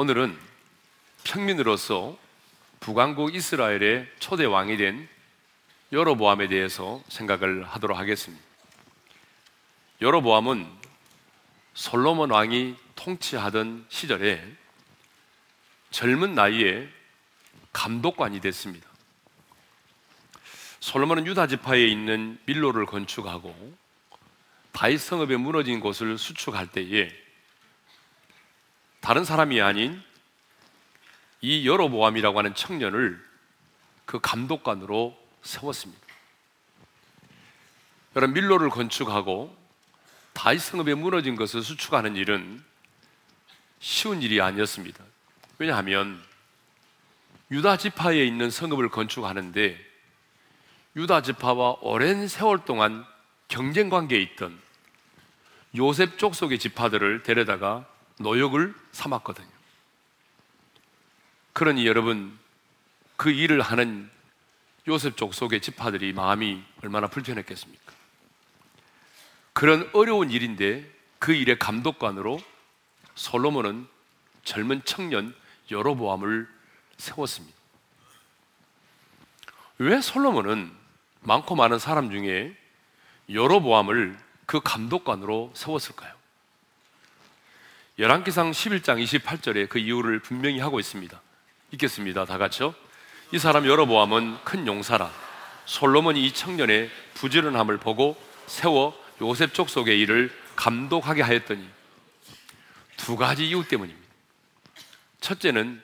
오늘은 평민으로서 북왕국 이스라엘의 초대 왕이 된 여로보암에 대해서 생각을 하도록 하겠습니다. 여로보암은 솔로몬 왕이 통치하던 시절에 젊은 나이에 감독관이 됐습니다. 솔로몬은 유다 지파에 있는 밀로를 건축하고 다윗 성읍에 무너진 곳을 수축할 때에 다른 사람이 아닌 이 여로보암이라고 하는 청년을 그 감독관으로 세웠습니다. 여러분 밀로를 건축하고 다윗 성읍에 무너진 것을 수축하는 일은 쉬운 일이 아니었습니다. 왜냐하면 유다 지파에 있는 성읍을 건축하는데 유다 지파와 오랜 세월 동안 경쟁 관계에 있던 요셉 족속의 지파들을 데려다가 노역을 삼았거든요. 그러니 여러분 그 일을 하는 요셉 족속의 지파들이 마음이 얼마나 불편했겠습니까? 그런 어려운 일인데 그 일의 감독관으로 솔로몬은 젊은 청년 여로보암을 세웠습니다. 왜 솔로몬은 많고 많은 사람 중에 여로보암을 그 감독관으로 세웠을까요? 열왕기상 11장 28절에 그 이유를 분명히 하고 있습니다. 읽겠습니다. 다 같이요. 이 사람 여로보암은 큰 용사라. 솔로몬이 이 청년의 부지런함을 보고 세워 요셉 족속의 일을 감독하게 하였더니 두 가지 이유 때문입니다. 첫째는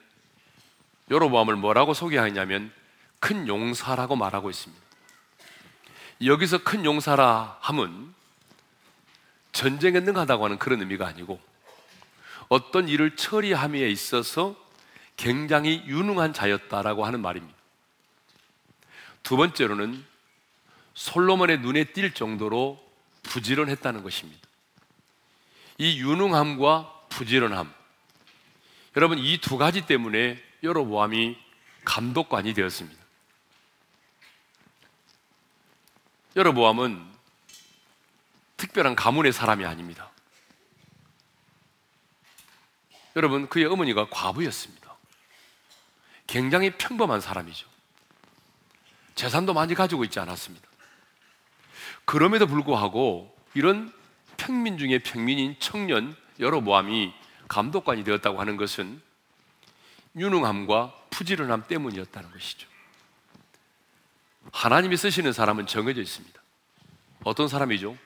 여로보암을 뭐라고 소개하냐면 큰 용사라고 말하고 있습니다. 여기서 큰 용사라 함은 전쟁에 능하다고 하는 그런 의미가 아니고 어떤 일을 처리함에 있어서 굉장히 유능한 자였다라고 하는 말입니다. 두 번째로는 솔로몬의 눈에 띌 정도로 부지런했다는 것입니다. 이 유능함과 부지런함. 여러분, 이 두 가지 때문에 여로보암이 감독관이 되었습니다. 여로보암은 특별한 가문의 사람이 아닙니다. 여러분, 그의 어머니가 과부였습니다. 굉장히 평범한 사람이죠. 재산도 많이 가지고 있지 않았습니다. 그럼에도 불구하고 이런 평민 중에 평민인 청년 여로보암이 감독관이 되었다고 하는 것은 유능함과 부지런함 때문이었다는 것이죠. 하나님이 쓰시는 사람은 정해져 있습니다. 어떤 사람이죠?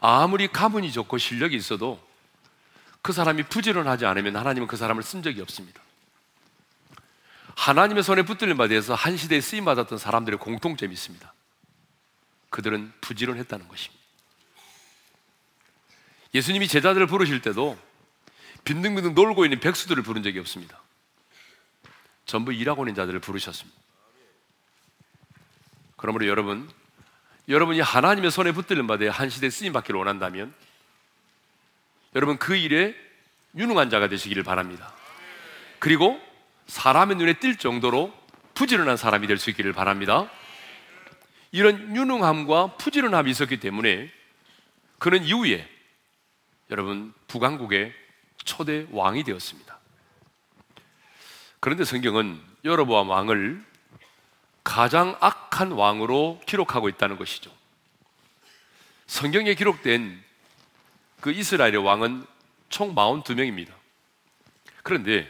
아무리 가문이 좋고 실력이 있어도 그 사람이 부지런하지 않으면 하나님은 그 사람을 쓴 적이 없습니다. 하나님의 손에 붙들린 바 대해서 한 시대에 쓰임 받았던 사람들의 공통점이 있습니다. 그들은 부지런했다는 것입니다. 예수님이 제자들을 부르실 때도 빈둥빈둥 놀고 있는 백수들을 부른 적이 없습니다. 전부 일하고 있는 자들을 부르셨습니다. 그러므로 여러분, 여러분이 하나님의 손에 붙들린 바에 한 시대 쓰임 받기를 원한다면 여러분 그 일에 유능한 자가 되시기를 바랍니다. 그리고 사람의 눈에 띌 정도로 부지런한 사람이 될 수 있기를 바랍니다. 이런 유능함과 부지런함이 있었기 때문에 그는 이후에 여러분 북왕국의 초대 왕이 되었습니다. 그런데 성경은 여로보암 왕을 가장 악한 왕으로 기록하고 있다는 것이죠. 성경에 기록된 그 이스라엘의 왕은 총 42명입니다. 그런데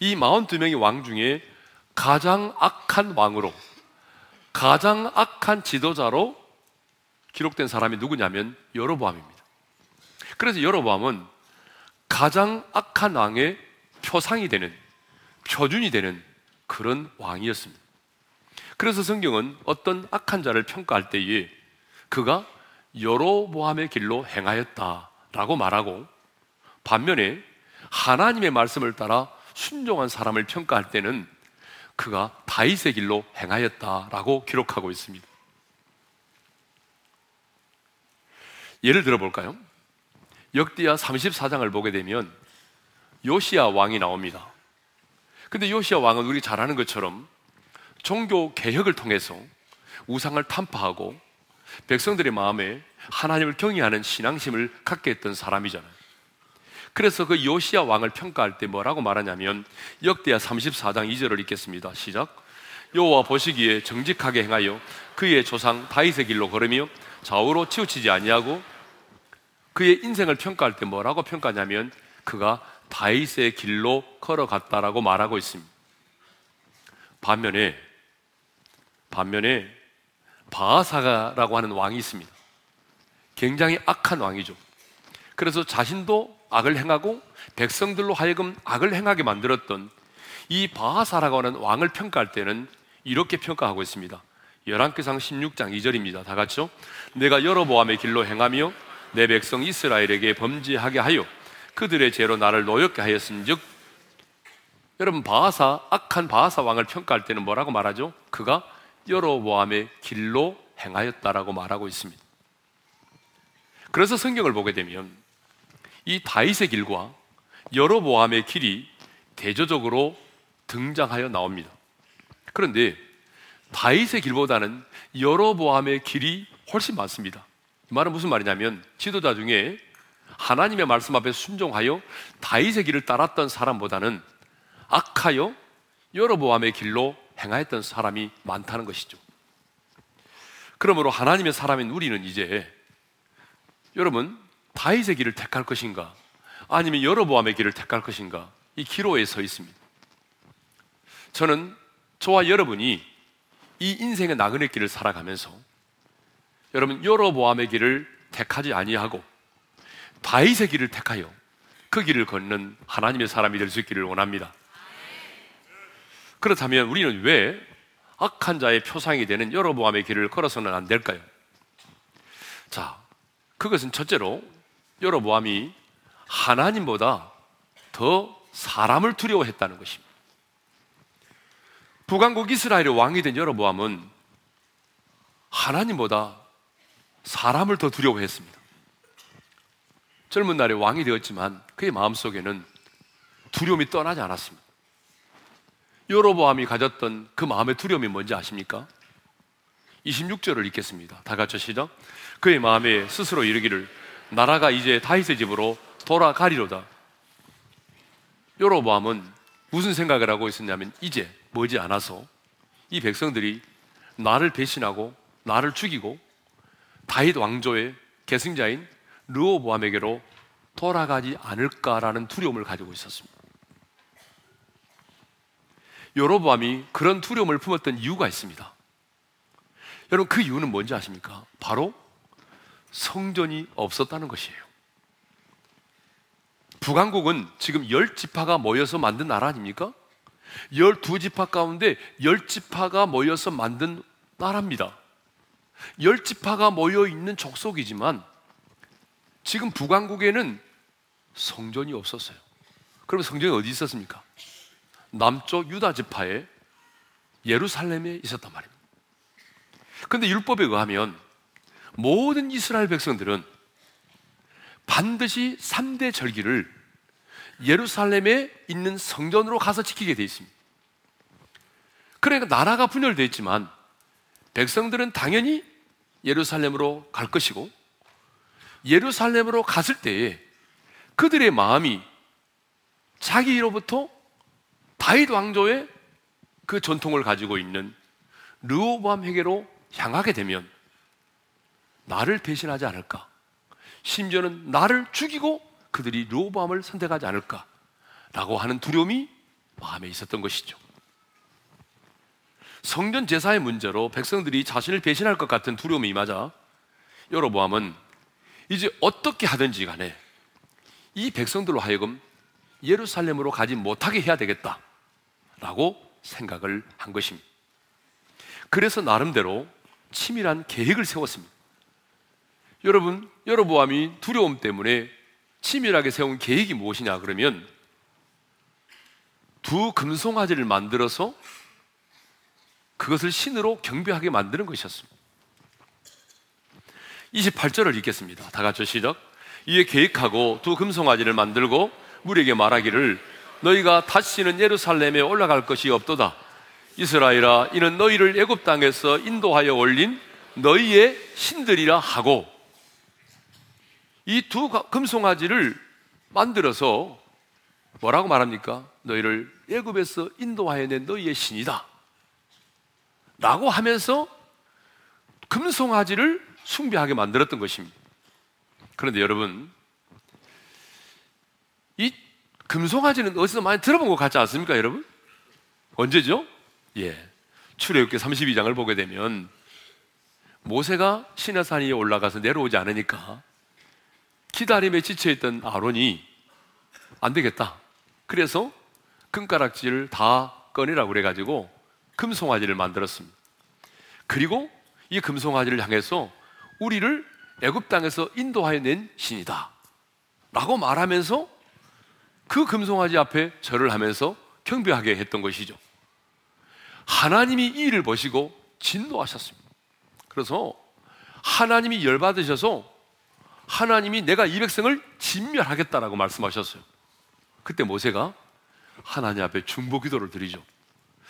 이 42명의 왕 중에 가장 악한 왕으로 가장 악한 지도자로 기록된 사람이 누구냐면 여로보암입니다. 그래서 여로보암은 가장 악한 왕의 표상이 되는 표준이 되는 그런 왕이었습니다. 그래서 성경은 어떤 악한 자를 평가할 때에 그가 여로보암의 길로 행하였다 라고 말하고 반면에 하나님의 말씀을 따라 순종한 사람을 평가할 때는 그가 다윗의 길로 행하였다라고 기록하고 있습니다. 예를 들어 볼까요? 역대하 34장을 보게 되면 요시야 왕이 나옵니다. 근데 요시야 왕은 우리 잘 아는 것처럼 종교 개혁을 통해서 우상을 탄파하고 백성들의 마음에 하나님을 경외하는 신앙심을 갖게 했던 사람이잖아요. 그래서 그 요시야 왕을 평가할 때 뭐라고 말하냐면 역대하 34장 2절을 읽겠습니다. 시작. 여호와 보시기에 정직하게 행하여 그의 조상 다윗의 길로 걸으며 좌우로 치우치지 아니하고 그의 인생을 평가할 때 뭐라고 평가냐면 그가 다윗의 길로 걸어갔다라고 말하고 있습니다. 반면에 반면에 바하사가라고 하는 왕이 있습니다. 굉장히 악한 왕이죠. 그래서 자신도 악을 행하고 백성들로 하여금 악을 행하게 만들었던 이 바하사라고 하는 왕을 평가할 때는 이렇게 평가하고 있습니다. 열왕기상 16장 2절입니다. 다 같이요. 내가 여러보암의 길로 행하며 내 백성 이스라엘에게 범죄하게 하여 그들의 죄로 나를 노엽게 하였은즉 여러분 바하사 악한 바하사 왕을 평가할 때는 뭐라고 말하죠? 그가 여로보암의 길로 행하였다라고 말하고 있습니다. 그래서 성경을 보게 되면 이 다윗의 길과 여로보암의 길이 대조적으로 등장하여 나옵니다. 그런데 다윗의 길보다는 여로보암의 길이 훨씬 많습니다. 이 말은 무슨 말이냐면 지도자 중에 하나님의 말씀 앞에 순종하여 다윗의 길을 따랐던 사람보다는 악하여 여로보암의 길로 행하였던 사람이 많다는 것이죠. 그러므로 하나님의 사람인 우리는 이제 여러분 다윗의 길을 택할 것인가 아니면 여로보암의 길을 택할 것인가 이 기로에 서 있습니다. 저는 저와 여러분이 이 인생의 나그네 길을 살아가면서 여러분 여로보암의 길을 택하지 아니하고 다윗의 길을 택하여 그 길을 걷는 하나님의 사람이 될 수 있기를 원합니다. 그렇다면 우리는 왜 악한 자의 표상이 되는 여로보암의 길을 걸어서는 안 될까요? 자, 그것은 첫째로 여로보암이 하나님보다 더 사람을 두려워했다는 것입니다. 북왕국 이스라엘의 왕이 된 여로보암은 하나님보다 사람을 더 두려워했습니다. 젊은 날에 왕이 되었지만 그의 마음속에는 두려움이 떠나지 않았습니다. 여로보암이 가졌던 그 마음의 두려움이 뭔지 아십니까? 26절을 읽겠습니다. 다 같이 시작. 그의 마음에 스스로 이르기를 나라가 이제 다윗의 집으로 돌아가리로다. 여로보암은 무슨 생각을 하고 있었냐면 이제 머지 않아서 이 백성들이 나를 배신하고 나를 죽이고 다윗 왕조의 계승자인 르호보암에게로 돌아가지 않을까라는 두려움을 가지고 있었습니다. 여로보암이 그런 두려움을 품었던 이유가 있습니다. 여러분 그 이유는 뭔지 아십니까? 바로 성전이 없었다는 것이에요. 북한국은 지금 열 지파가 모여서 만든 나라 아닙니까? 열두 지파 가운데 열 지파가 모여서 만든 나라입니다. 열 지파가 모여 있는 족속이지만 지금 북한국에는 성전이 없었어요. 그럼 성전이 어디 있었습니까? 남쪽 유다 지파의 예루살렘에 있었단 말입니다. 그런데 율법에 의하면 모든 이스라엘 백성들은 반드시 3대 절기를 예루살렘에 있는 성전으로 가서 지키게 되어 있습니다. 그러니까 나라가 분열되어 있지만 백성들은 당연히 예루살렘으로 갈 것이고 예루살렘으로 갔을 때에 그들의 마음이 자기로부터 다윗 왕조의 그 전통을 가지고 있는 르호보암에게로 향하게 되면 나를 배신하지 않을까? 심지어는 나를 죽이고 그들이 르호보암을 선택하지 않을까 라고 하는 두려움이 마음에 있었던 것이죠. 성전 제사의 문제로 백성들이 자신을 배신할 것 같은 두려움이 임하자 여로보암은 이제 어떻게 하든지 간에 이 백성들로 하여금 예루살렘으로 가지 못하게 해야 되겠다 라고 생각을 한 것입니다. 그래서 나름대로 치밀한 계획을 세웠습니다. 여러분, 여로보암이 두려움 때문에 치밀하게 세운 계획이 무엇이냐 그러면 두 금송아지를 만들어서 그것을 신으로 경배하게 만드는 것이었습니다. 28절을 읽겠습니다. 다 같이 시작. 이에 계획하고 두 금송아지를 만들고 무리에게 말하기를 너희가 다시는 예루살렘에 올라갈 것이 없도다. 이스라엘아 이는 너희를 애굽 땅에서 인도하여 올린 너희의 신들이라 하고 이 두 금송아지를 만들어서 뭐라고 말합니까? 너희를 애굽에서 인도하여 낸 너희의 신이다. 라고 하면서 금송아지를 숭배하게 만들었던 것입니다. 그런데 여러분, 이 금송아지는 어디서 많이 들어본 것 같지 않습니까, 여러분? 언제죠? 예. 출애굽기 32장을 보게 되면 모세가 시내산 위에 올라가서 내려오지 않으니까 기다림에 지쳐있던 아론이 안 되겠다. 그래서 금가락지를 다 꺼내라고 그래가지고 금송아지를 만들었습니다. 그리고 이 금송아지를 향해서 우리를 애굽 땅에서 인도하여 낸 신이다. 라고 말하면서 그 금송아지 앞에 절을 하면서 경배하게 했던 것이죠. 하나님이 이 일을 보시고 진노하셨습니다. 그래서 하나님이 열받으셔서 하나님이 내가 이 백성을 진멸하겠다라고 말씀하셨어요. 그때 모세가 하나님 앞에 중보 기도를 드리죠.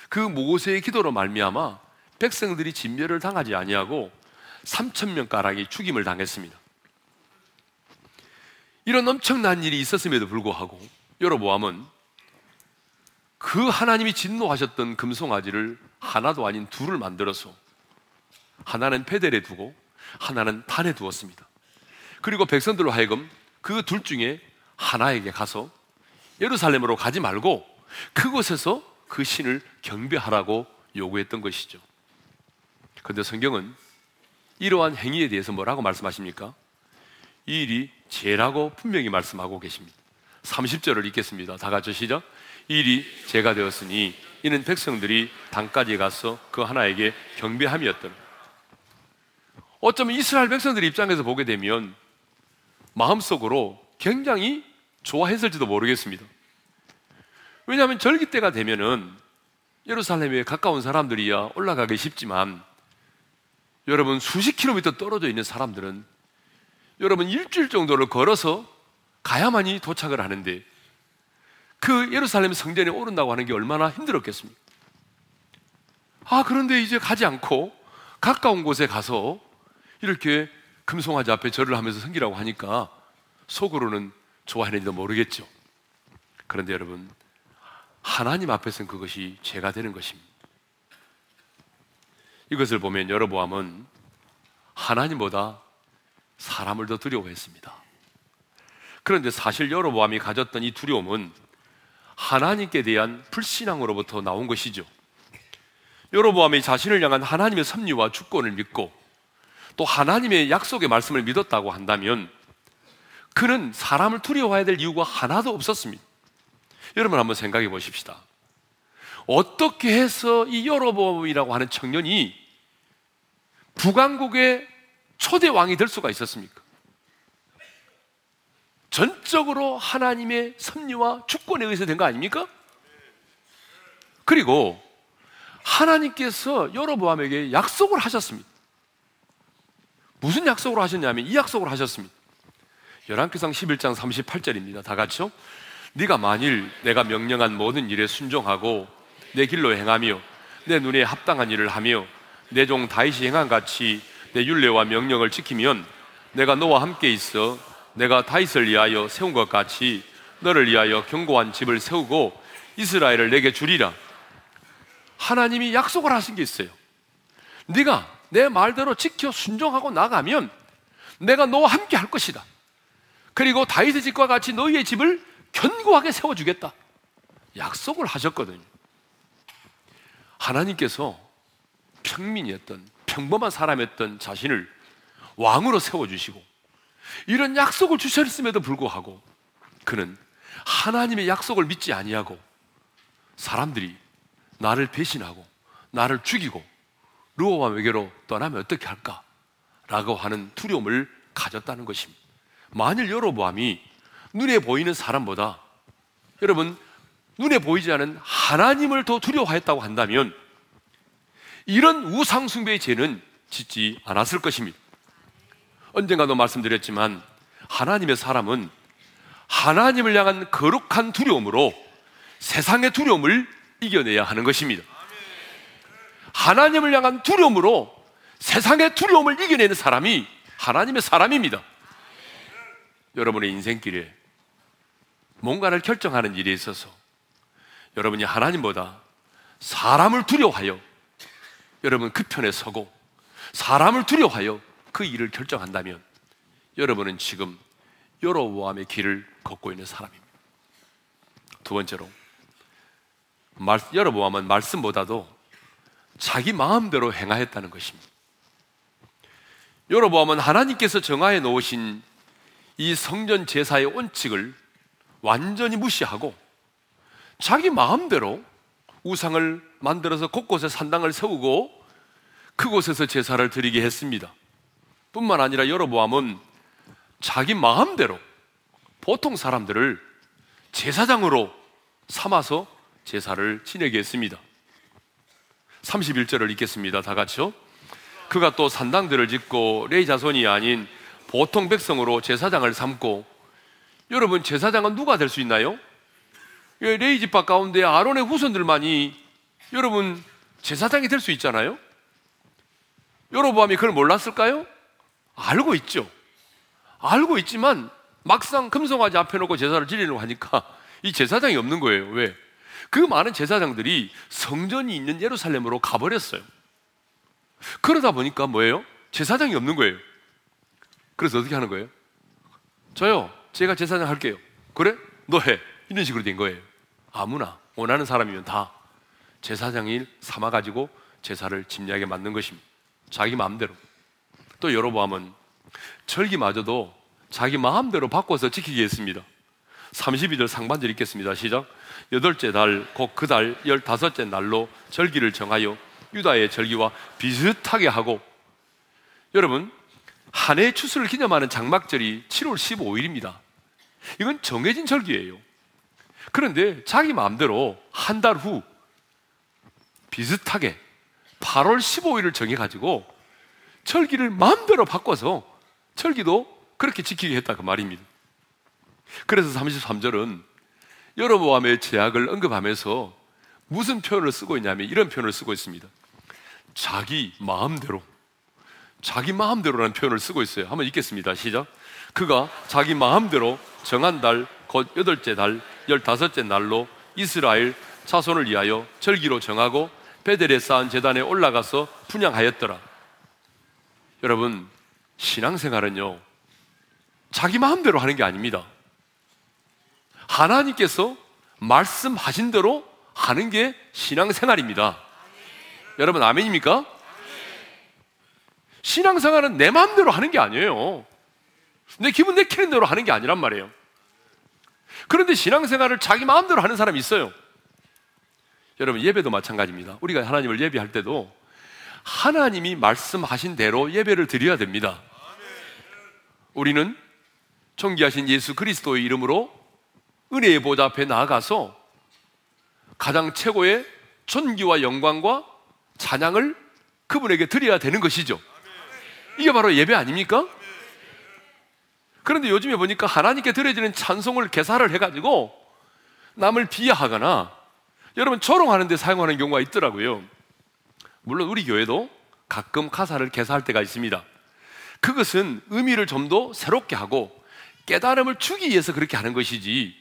그 모세의 기도로 말미암아 백성들이 진멸을 당하지 아니하고 3천 명 가량이 죽임을 당했습니다. 이런 엄청난 일이 있었음에도 불구하고 여로보암은 그 하나님이 진노하셨던 금송아지를 하나도 아닌 둘을 만들어서 하나는 페델에 두고 하나는 단에 두었습니다. 그리고 백성들로 하여금 그 둘 중에 하나에게 가서 예루살렘으로 가지 말고 그곳에서 그 신을 경배하라고 요구했던 것이죠. 그런데 성경은 이러한 행위에 대해서 뭐라고 말씀하십니까? 이 일이 죄라고 분명히 말씀하고 계십니다. 30절을 읽겠습니다. 다 같이 시작. 이 일이 죄가 되었으니 이는 백성들이 단까지 가서 그 하나에게 경배함이었던 어쩌면 이스라엘 백성들 입장에서 보게 되면 마음속으로 굉장히 좋아했을지도 모르겠습니다. 왜냐하면 절기 때가 되면은 예루살렘에 가까운 사람들이야 올라가기 쉽지만 여러분 수십 킬로미터 떨어져 있는 사람들은 여러분 일주일 정도를 걸어서 가야만이 도착을 하는데 그 예루살렘 성전에 오른다고 하는 게 얼마나 힘들었겠습니까? 아, 그런데 이제 가지 않고 가까운 곳에 가서 이렇게 금송아지 앞에 절을 하면서 섬기라고 하니까 속으로는 좋아하는지도 모르겠죠. 그런데 여러분, 하나님 앞에서는 그것이 죄가 되는 것입니다. 이것을 보면 여러보암은 하나님보다 사람을 더 두려워했습니다. 그런데 사실 여로보암이 가졌던 이 두려움은 하나님께 대한 불신앙으로부터 나온 것이죠. 여로보암이 자신을 향한 하나님의 섭리와 주권을 믿고 또 하나님의 약속의 말씀을 믿었다고 한다면 그는 사람을 두려워해야 될 이유가 하나도 없었습니다. 여러분 한번 생각해 보십시다. 어떻게 해서 이 여로보암이라고 하는 청년이 북왕국의 초대 왕이 될 수가 있었습니까? 전적으로 하나님의 섭리와 주권에 의해서 된 거 아닙니까? 그리고 하나님께서 여로보암에게 약속을 하셨습니다. 무슨 약속을 하셨냐면 이 약속을 하셨습니다. 열왕기상 11장 38절입니다. 다 같이요. 네가 만일 내가 명령한 모든 일에 순종하고 내 길로 행하며 내 눈에 합당한 일을 하며 내 종 다윗이 행한 같이 내 율례와 명령을 지키면 내가 너와 함께 있어 내가 다윗을 위하여 세운 것 같이 너를 위하여 견고한 집을 세우고 이스라엘을 내게 주리라. 하나님이 약속을 하신 게 있어요. 네가 내 말대로 지켜 순종하고 나가면 내가 너와 함께 할 것이다. 그리고 다윗의 집과 같이 너희의 집을 견고하게 세워 주겠다. 약속을 하셨거든요. 하나님께서 평민이었던 평범한 사람이었던 자신을 왕으로 세워 주시고 이런 약속을 주셨음에도 불구하고 그는 하나님의 약속을 믿지 아니하고 사람들이 나를 배신하고 나를 죽이고 루어와에게로 떠나면 어떻게 할까? 라고 하는 두려움을 가졌다는 것입니다. 만일 여로보암이 눈에 보이는 사람보다 여러분 눈에 보이지 않은 하나님을 더 두려워했다고 한다면 이런 우상숭배의 죄는 짓지 않았을 것입니다. 언젠가도 말씀드렸지만 하나님의 사람은 하나님을 향한 거룩한 두려움으로 세상의 두려움을 이겨내야 하는 것입니다. 하나님을 향한 두려움으로 세상의 두려움을 이겨내는 사람이 하나님의 사람입니다. 여러분의 인생길에 뭔가를 결정하는 일에 있어서 여러분이 하나님보다 사람을 두려워하여 여러분 그 편에 서고 사람을 두려워하여 그 일을 결정한다면 여러분은 지금 여로보암의 길을 걷고 있는 사람입니다. 두 번째로 말, 여로보암은 말씀보다도 자기 마음대로 행하였다는 것입니다. 여로보암은 하나님께서 정하여 놓으신 이 성전 제사의 원칙을 완전히 무시하고 자기 마음대로 우상을 만들어서 곳곳에 산당을 세우고 그곳에서 제사를 드리게 했습니다. 뿐만 아니라 여로보암은 자기 마음대로 보통 사람들을 제사장으로 삼아서 제사를 지내게 했습니다. 31절을 읽겠습니다. 다 같이요. 그가 또 산당들을 짓고 레이 자손이 아닌 보통 백성으로 제사장을 삼고 여러분 제사장은 누가 될 수 있나요? 예, 레이 집합 가운데 아론의 후손들만이 여러분 제사장이 될 수 있잖아요. 여로보암이 그걸 몰랐을까요? 알고 있죠. 알고 있지만 막상 금송아지 앞에 놓고 제사를 지내려고 하니까 이 제사장이 없는 거예요. 왜? 그 많은 제사장들이 성전이 있는 예루살렘으로 가버렸어요. 그러다 보니까 뭐예요? 제사장이 없는 거예요. 그래서 어떻게 하는 거예요? 저요, 제가 제사장 할게요. 그래? 너 해. 이런 식으로 된 거예요. 아무나 원하는 사람이면 다 제사장일 삼아가지고 제사를 짐작에 맞는 것입니다. 자기 마음대로. 또 여로보암은 절기마저도 자기 마음대로 바꿔서 지키게 했습니다. 32절 상반절 읽겠습니다. 시작. 여덟째 달, 곧 그 달 열다섯째 날로 절기를 정하여 유다의 절기와 비슷하게 하고 여러분, 한 해의 추수를 기념하는 장막절이 7월 15일입니다. 이건 정해진 절기예요. 그런데 자기 마음대로 한 달 후 비슷하게 8월 15일을 정해가지고 절기를 마음대로 바꿔서 절기도 그렇게 지키게 했다 그 말입니다. 그래서 33절은 여러보암의 제약을 언급하면서 무슨 표현을 쓰고 있냐면 이런 표현을 쓰고 있습니다. 자기 마음대로 자기 마음대로라는 표현을 쓰고 있어요. 한번 읽겠습니다. 시작. 그가 자기 마음대로 정한 달, 곧 여덟째 달, 열다섯째 날로 이스라엘 자손을 위하여 절기로 정하고 베델에 쌓은 재단에 올라가서 분양하였더라. 여러분, 신앙생활은요, 자기 마음대로 하는 게 아닙니다. 하나님께서 말씀하신 대로 하는 게 신앙생활입니다. 여러분, 아멘입니까? 신앙생활은 내 마음대로 하는 게 아니에요. 내 기분 내키는 대로 하는 게 아니란 말이에요. 그런데 신앙생활을 자기 마음대로 하는 사람이 있어요. 여러분, 예배도 마찬가지입니다. 우리가 하나님을 예배할 때도 하나님이 말씀하신 대로 예배를 드려야 됩니다. 우리는 존귀하신 예수 그리스도의 이름으로 은혜의 보좌 앞에 나아가서 가장 최고의 존귀와 영광과 찬양을 그분에게 드려야 되는 것이죠. 이게 바로 예배 아닙니까? 그런데 요즘에 보니까 하나님께 드려지는 찬송을 개사를 해가지고 남을 비하하거나 여러분 조롱하는 데 사용하는 경우가 있더라고요. 물론 우리 교회도 가끔 가사를 개사할 때가 있습니다. 그것은 의미를 좀 더 새롭게 하고 깨달음을 주기 위해서 그렇게 하는 것이지.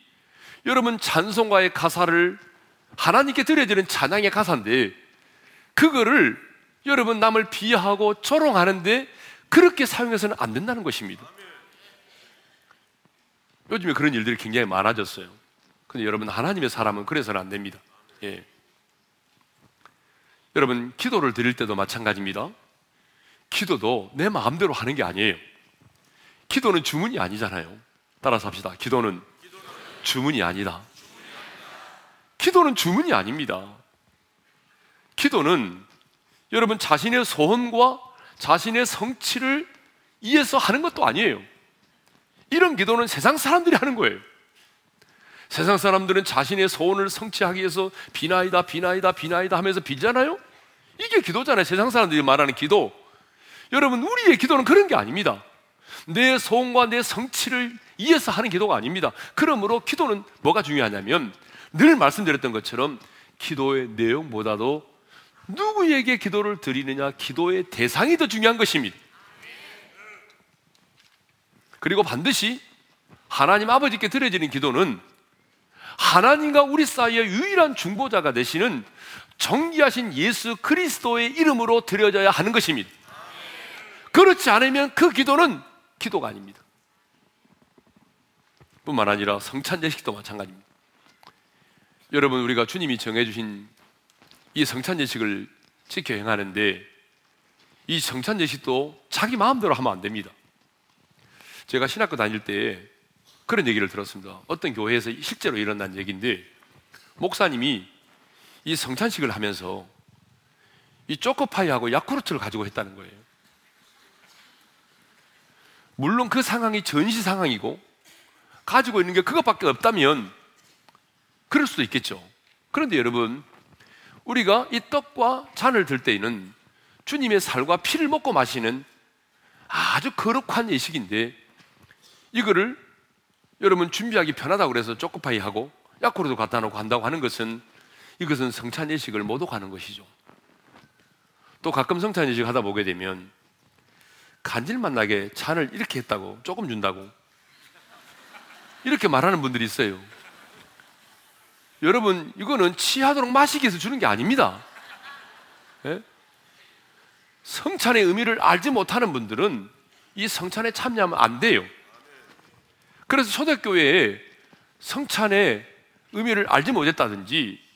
여러분 찬송가의 가사를 하나님께 드려지는 찬양의 가사인데 그거를 여러분 남을 비하하고 조롱하는데 그렇게 사용해서는 안 된다는 것입니다. 요즘에 그런 일들이 굉장히 많아졌어요. 근데 여러분 하나님의 사람은 그래서는 안 됩니다. 예. 여러분 기도를 드릴 때도 마찬가지입니다. 기도도 내 마음대로 하는 게 아니에요. 기도는 주문이 아니잖아요. 따라서 합시다. 기도는 주문이 아니다. 기도는 주문이 아닙니다. 기도는 여러분 자신의 소원과 자신의 성취를 위해서 하는 것도 아니에요. 이런 기도는 세상 사람들이 하는 거예요. 세상 사람들은 자신의 소원을 성취하기 위해서 비나이다, 비나이다, 비나이다 하면서 빌잖아요? 이게 기도잖아요. 세상 사람들이 말하는 기도. 여러분, 우리의 기도는 그런 게 아닙니다. 내 소원과 내 성취를 위해서 하는 기도가 아닙니다. 그러므로 기도는 뭐가 중요하냐면 늘 말씀드렸던 것처럼 기도의 내용보다도 누구에게 기도를 드리느냐, 기도의 대상이 더 중요한 것입니다. 그리고 반드시 하나님 아버지께 드려지는 기도는 하나님과 우리 사이의 유일한 중보자가 되시는 정기하신 예수 그리스도의 이름으로 드려져야 하는 것입니다. 그렇지 않으면 그 기도는 기도가 아닙니다. 뿐만 아니라 성찬 예식도 마찬가지입니다. 여러분 우리가 주님이 정해 주신 이 성찬 예식을 지켜 행하는데 이 성찬 예식도 자기 마음대로 하면 안 됩니다. 제가 신학교 다닐 때 그런 얘기를 들었습니다. 어떤 교회에서 실제로 일어난 얘기인데 목사님이 이 성찬식을 하면서 이 초코파이하고 야쿠르트를 가지고 했다는 거예요. 물론 그 상황이 전시 상황이고 가지고 있는 게 그것밖에 없다면 그럴 수도 있겠죠. 그런데 여러분, 우리가 이 떡과 잔을 들 때에는 주님의 살과 피를 먹고 마시는 아주 거룩한 예식인데 이거를 여러분 준비하기 편하다고 그래서 초코파이 하고 야쿠르도 갖다 놓고 한다고 하는 것은 이것은 성찬 예식을 모독하는 것이죠. 또 가끔 성찬 예식 하다 보게 되면 간질만 나게 잔을 이렇게 했다고 조금 준다고 이렇게 말하는 분들이 있어요. 여러분 이거는 취하도록 마시기 위해서 주는 게 아닙니다. 예? 성찬의 의미를 알지 못하는 분들은 이 성찬에 참여하면 안 돼요. 그래서 초대교회에 성찬의 의미를 알지 못했다든지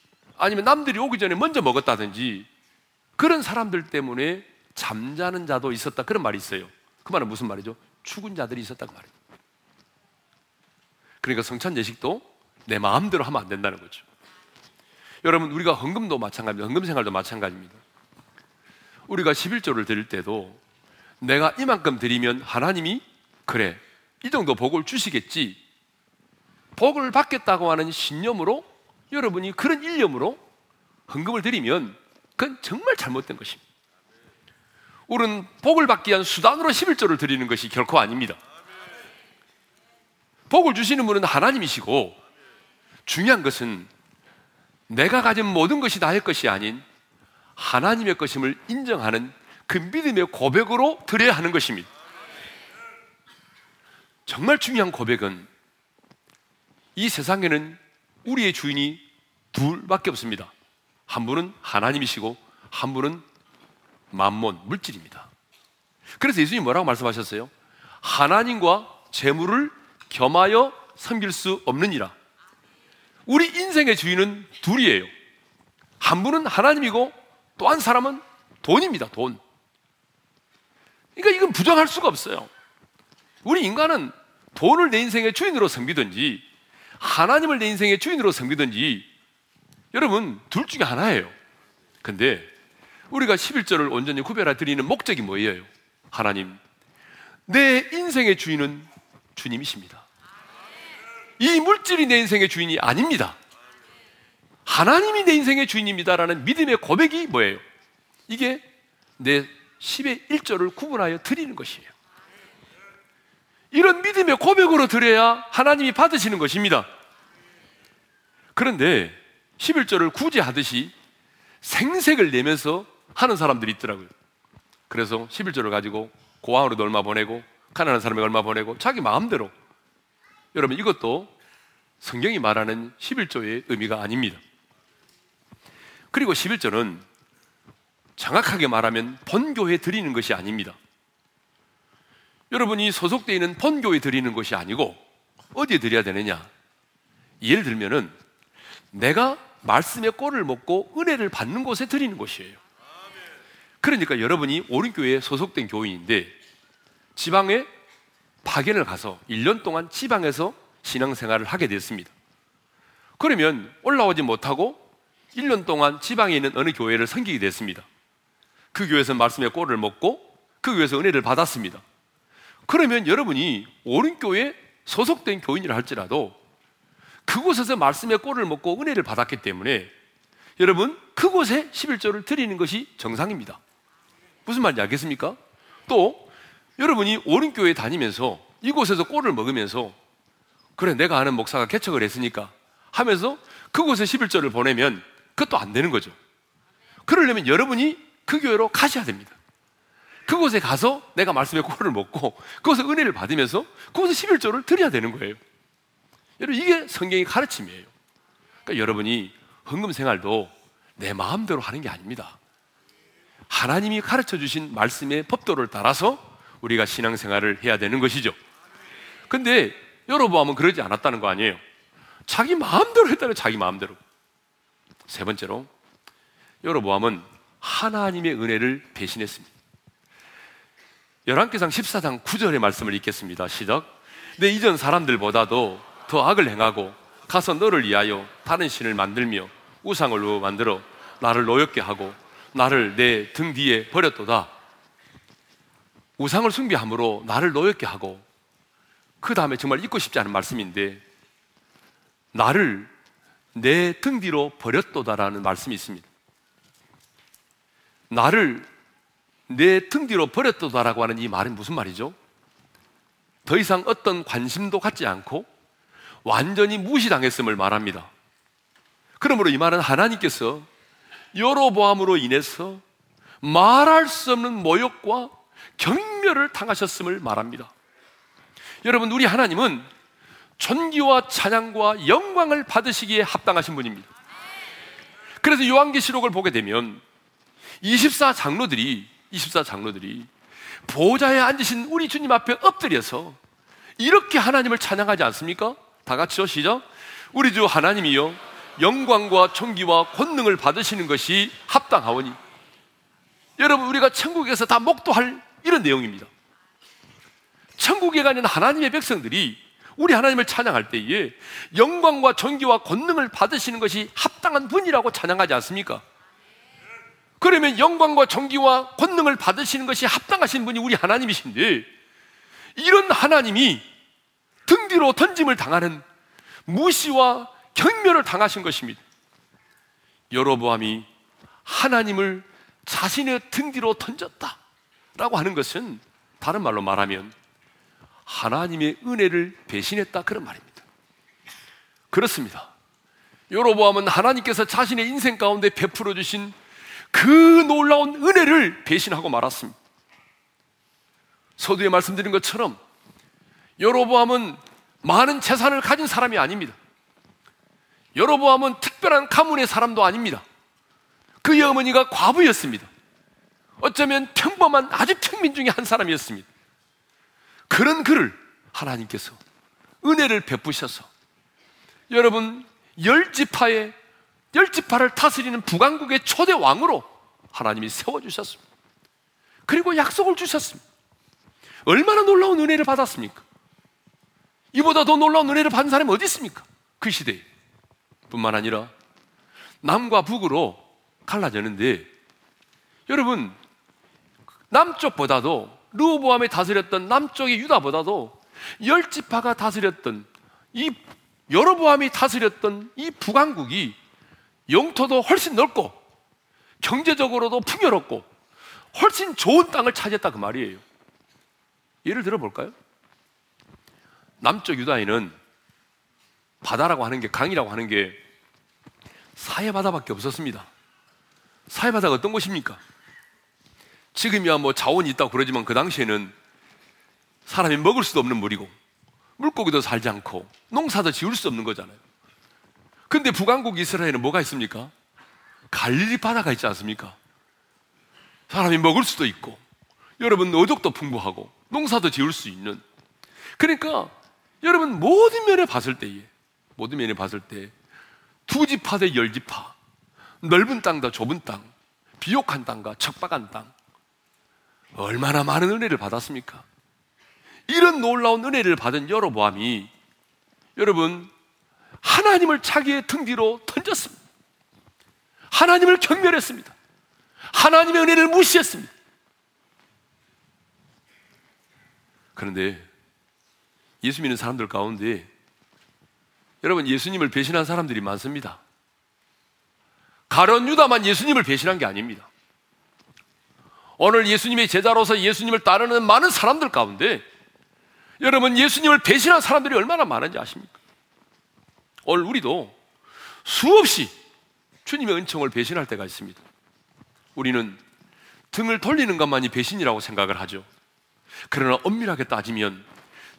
아니면 남들이 오기 전에 먼저 먹었다든지 그런 사람들 때문에 잠자는 자도 있었다 그런 말이 있어요. 그 말은 무슨 말이죠? 죽은 자들이 있었다 그 말이에요. 그러니까 성찬 예식도 내 마음대로 하면 안 된다는 거죠. 여러분 우리가 헌금도 마찬가지입니다. 헌금 생활도 마찬가지입니다. 우리가 11조를 드릴 때도 내가 이만큼 드리면 하나님이 그래 이 정도 복을 주시겠지 복을 받겠다고 하는 신념으로 여러분이 그런 일념으로 헌금을 드리면 그건 정말 잘못된 것입니다. 우리는 복을 받기 위한 수단으로 11조를 드리는 것이 결코 아닙니다. 복을 주시는 분은 하나님이시고 중요한 것은 내가 가진 모든 것이 나의 것이 아닌 하나님의 것임을 인정하는 그 믿음의 고백으로 드려야 하는 것입니다. 정말 중요한 고백은 이 세상에는 우리의 주인이 둘밖에 없습니다. 한 분은 하나님이시고 한 분은 만몬, 물질입니다. 그래서 예수님이 뭐라고 말씀하셨어요? 하나님과 재물을 겸하여 섬길 수 없느니라. 우리 인생의 주인은 둘이에요. 한 분은 하나님이고 또 한 사람은 돈입니다. 돈. 그러니까 이건 부정할 수가 없어요. 우리 인간은 돈을 내 인생의 주인으로 섬기든지 하나님을 내 인생의 주인으로 섬기든지 여러분 둘 중에 하나예요. 근데 우리가 11절을 온전히 구별해 드리는 목적이 뭐예요? 하나님, 내 인생의 주인은 주님이십니다. 이 물질이 내 인생의 주인이 아닙니다. 하나님이 내 인생의 주인입니다라는 믿음의 고백이 뭐예요? 이게 내 10의 1절을 구분하여 드리는 것이에요. 이런 믿음의 고백으로 드려야 하나님이 받으시는 것입니다. 그런데 11절을 구제하듯이 생색을 내면서 하는 사람들이 있더라고요. 그래서 11절을 가지고 고아으로 얼마 보내고 가난한 사람에게 얼마 보내고 자기 마음대로 여러분 이것도 성경이 말하는 11조의 의미가 아닙니다. 그리고 11절은 정확하게 말하면 본교에 드리는 것이 아닙니다. 여러분이 소속되어 있는 본교에 드리는 것이 아니고 어디에 드려야 되느냐? 예를 들면은 내가 말씀의 꼴을 먹고 은혜를 받는 곳에 드리는 것이에요. 그러니까 여러분이 오른교회에 소속된 교인인데 지방에 파견을 가서 1년 동안 지방에서 신앙생활을 하게 됐습니다. 그러면 올라오지 못하고 1년 동안 지방에 있는 어느 교회를 섬기게 됐습니다. 그 교회에서 말씀의 꼴을 먹고 그 교회에서 은혜를 받았습니다. 그러면 여러분이 오른교회 소속된 교인이라 할지라도 그곳에서 말씀의 꼴을 먹고 은혜를 받았기 때문에 여러분 그곳에 11조를 드리는 것이 정상입니다. 무슨 말인지 알겠습니까? 또 여러분이 오른교회 다니면서 이곳에서 꼴을 먹으면서 그래 내가 아는 목사가 개척을 했으니까 하면서 그곳에 11조를 보내면 그것도 안 되는 거죠. 그러려면 여러분이 그 교회로 가셔야 됩니다. 그곳에 가서 내가 말씀의 꼴을 먹고 그곳에 은혜를 받으면서 그곳에 11조를 드려야 되는 거예요. 여러분 이게 성경의 가르침이에요. 그러니까 여러분이 헌금 생활도 내 마음대로 하는 게 아닙니다. 하나님이 가르쳐 주신 말씀의 법도를 따라서 우리가 신앙생활을 해야 되는 것이죠. 근데 여러보암은 그러지 않았다는 거 아니에요. 자기 마음대로 했다는 자기 마음대로. 세 번째로 여러보암은 하나님의 은혜를 배신했습니다. 열왕기상 14장 9절의 말씀을 읽겠습니다. 시작. 내 이전 사람들보다도 더 악을 행하고 가서 너를 위하여 다른 신을 만들며 우상을 만들어 나를 노엽게 하고 나를 내 등 뒤에 버렸도다. 우상을 숭배함으로 나를 노엽게 하고 그 다음에 정말 잊고 싶지 않은 말씀인데 나를 내 등 뒤로 버렸도다라는 말씀이 있습니다. 나를 내 등 뒤로 버렸도다라고 하는 이 말은 무슨 말이죠? 더 이상 어떤 관심도 갖지 않고 완전히 무시당했음을 말합니다. 그러므로 이 말은 하나님께서 여로보암으로 인해서 말할 수 없는 모욕과 경멸을 당하셨음을 말합니다. 여러분, 우리 하나님은 존귀와 찬양과 영광을 받으시기에 합당하신 분입니다. 그래서 요한계시록을 보게 되면 24 장로들이 24 장로들이 보좌에 앉으신 우리 주님 앞에 엎드려서 이렇게 하나님을 찬양하지 않습니까? 다 같이요 시작. 우리 주 하나님이요 영광과 존귀와 권능을 받으시는 것이 합당하오니 여러분 우리가 천국에서 다 목도할 이런 내용입니다. 천국에 가는 하나님의 백성들이 우리 하나님을 찬양할 때에 영광과 존귀와 권능을 받으시는 것이 합당한 분이라고 찬양하지 않습니까? 그러면 영광과 존귀와 권능을 받으시는 것이 합당하신 분이 우리 하나님이신데 이런 하나님이 등 뒤로 던짐을 당하는 무시와 경멸을 당하신 것입니다. 여로보암이 하나님을 자신의 등 뒤로 던졌다라고 하는 것은 다른 말로 말하면 하나님의 은혜를 배신했다 그런 말입니다. 그렇습니다. 여로보암은 하나님께서 자신의 인생 가운데 베풀어 주신 그 놀라운 은혜를 배신하고 말았습니다. 서두에 말씀드린 것처럼 여로보암은 많은 재산을 가진 사람이 아닙니다. 여로보암은 특별한 가문의 사람도 아닙니다. 그의 어머니가 과부였습니다. 어쩌면 평범한 아주 평민 중에 한 사람이었습니다. 그런 그를 하나님께서 은혜를 베푸셔서 여러분 열 지파의 열 지파를 다스리는 북왕국의 초대 왕으로 하나님이 세워 주셨습니다. 그리고 약속을 주셨습니다. 얼마나 놀라운 은혜를 받았습니까? 이보다 더 놀라운 은혜를 받은 사람이 어디 있습니까? 그 시대에. 뿐만 아니라 남과 북으로 갈라졌는데 여러분 남쪽보다도 르호보암에 다스렸던 남쪽의 유다보다도 열 지파가 다스렸던 이 여로보암이 다스렸던 이 북왕국이 영토도 훨씬 넓고 경제적으로도 풍요롭고 훨씬 좋은 땅을 차지했다 그 말이에요. 예를 들어 볼까요? 남쪽 유다에는 바다라고 하는 게 강이라고 하는 게 사해 바다밖에 없었습니다. 사해 바다가 어떤 곳입니까? 지금이야 뭐 자원이 있다고 그러지만 그 당시에는 사람이 먹을 수도 없는 물이고 물고기도 살지 않고 농사도 지을 수 없는 거잖아요. 근데 북왕국 이스라엘은 뭐가 있습니까? 갈릴리 바다가 있지 않습니까? 사람이 먹을 수도 있고 여러분 어족도 풍부하고 농사도 지을 수 있는 그러니까 여러분 모든 면에 봤을 때에 모든 면에 봤을 때 두 지파 대 열 지파 넓은 땅과 좁은 땅 비옥한 땅과 척박한 땅 얼마나 많은 은혜를 받았습니까? 이런 놀라운 은혜를 받은 여로보암이 여러분 하나님을 자기의 등 뒤로 던졌습니다. 하나님을 경멸했습니다. 하나님의 은혜를 무시했습니다. 그런데 예수 믿는 사람들 가운데 여러분 예수님을 배신한 사람들이 많습니다. 가론 유다만 예수님을 배신한 게 아닙니다. 오늘 예수님의 제자로서 예수님을 따르는 많은 사람들 가운데 여러분 예수님을 배신한 사람들이 얼마나 많은지 아십니까? 오늘 우리도 수없이 주님의 은총을 배신할 때가 있습니다. 우리는 등을 돌리는 것만이 배신이라고 생각을 하죠. 그러나 엄밀하게 따지면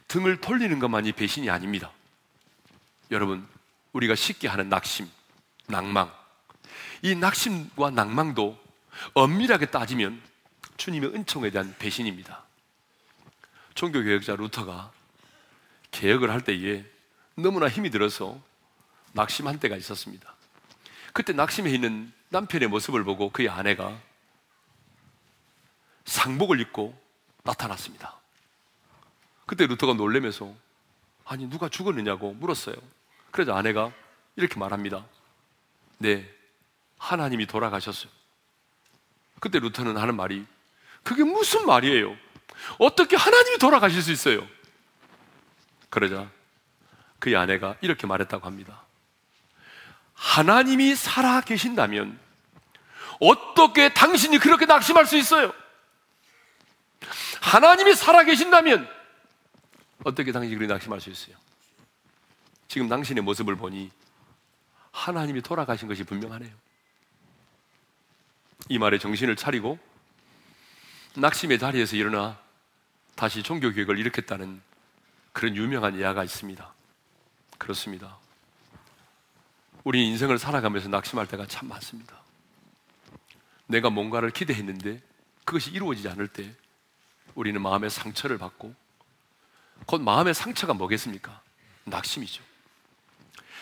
등을 돌리는 것만이 배신이 아닙니다. 여러분, 우리가 쉽게 하는 낙심, 낭망. 이 낙심과 낭망도 엄밀하게 따지면 주님의 은총에 대한 배신입니다. 종교개혁자 루터가 개혁을 할 때에 너무나 힘이 들어서 낙심한 때가 있었습니다. 그때 낙심해 있는 남편의 모습을 보고 그의 아내가 상복을 입고 나타났습니다. 그때 루터가 놀래면서 아니 누가 죽었느냐고 물었어요. 그래서 아내가 이렇게 말합니다. 네, 하나님이 돌아가셨어요. 그때 루터는 하는 말이 그게 무슨 말이에요? 어떻게 하나님이 돌아가실 수 있어요? 그러자 그의 아내가 이렇게 말했다고 합니다. 하나님이 살아 계신다면 어떻게 당신이 그렇게 낙심할 수 있어요? 하나님이 살아 계신다면 어떻게 당신이 그렇게 낙심할 수 있어요? 지금 당신의 모습을 보니 하나님이 돌아가신 것이 분명하네요. 이 말에 정신을 차리고 낙심의 자리에서 일어나 다시 종교개혁을 일으켰다는 그런 유명한 예화가 있습니다. 그렇습니다. 우리 인생을 살아가면서 낙심할 때가 참 많습니다. 내가 뭔가를 기대했는데 그것이 이루어지지 않을 때 우리는 마음의 상처를 받고 곧 마음의 상처가 뭐겠습니까? 낙심이죠.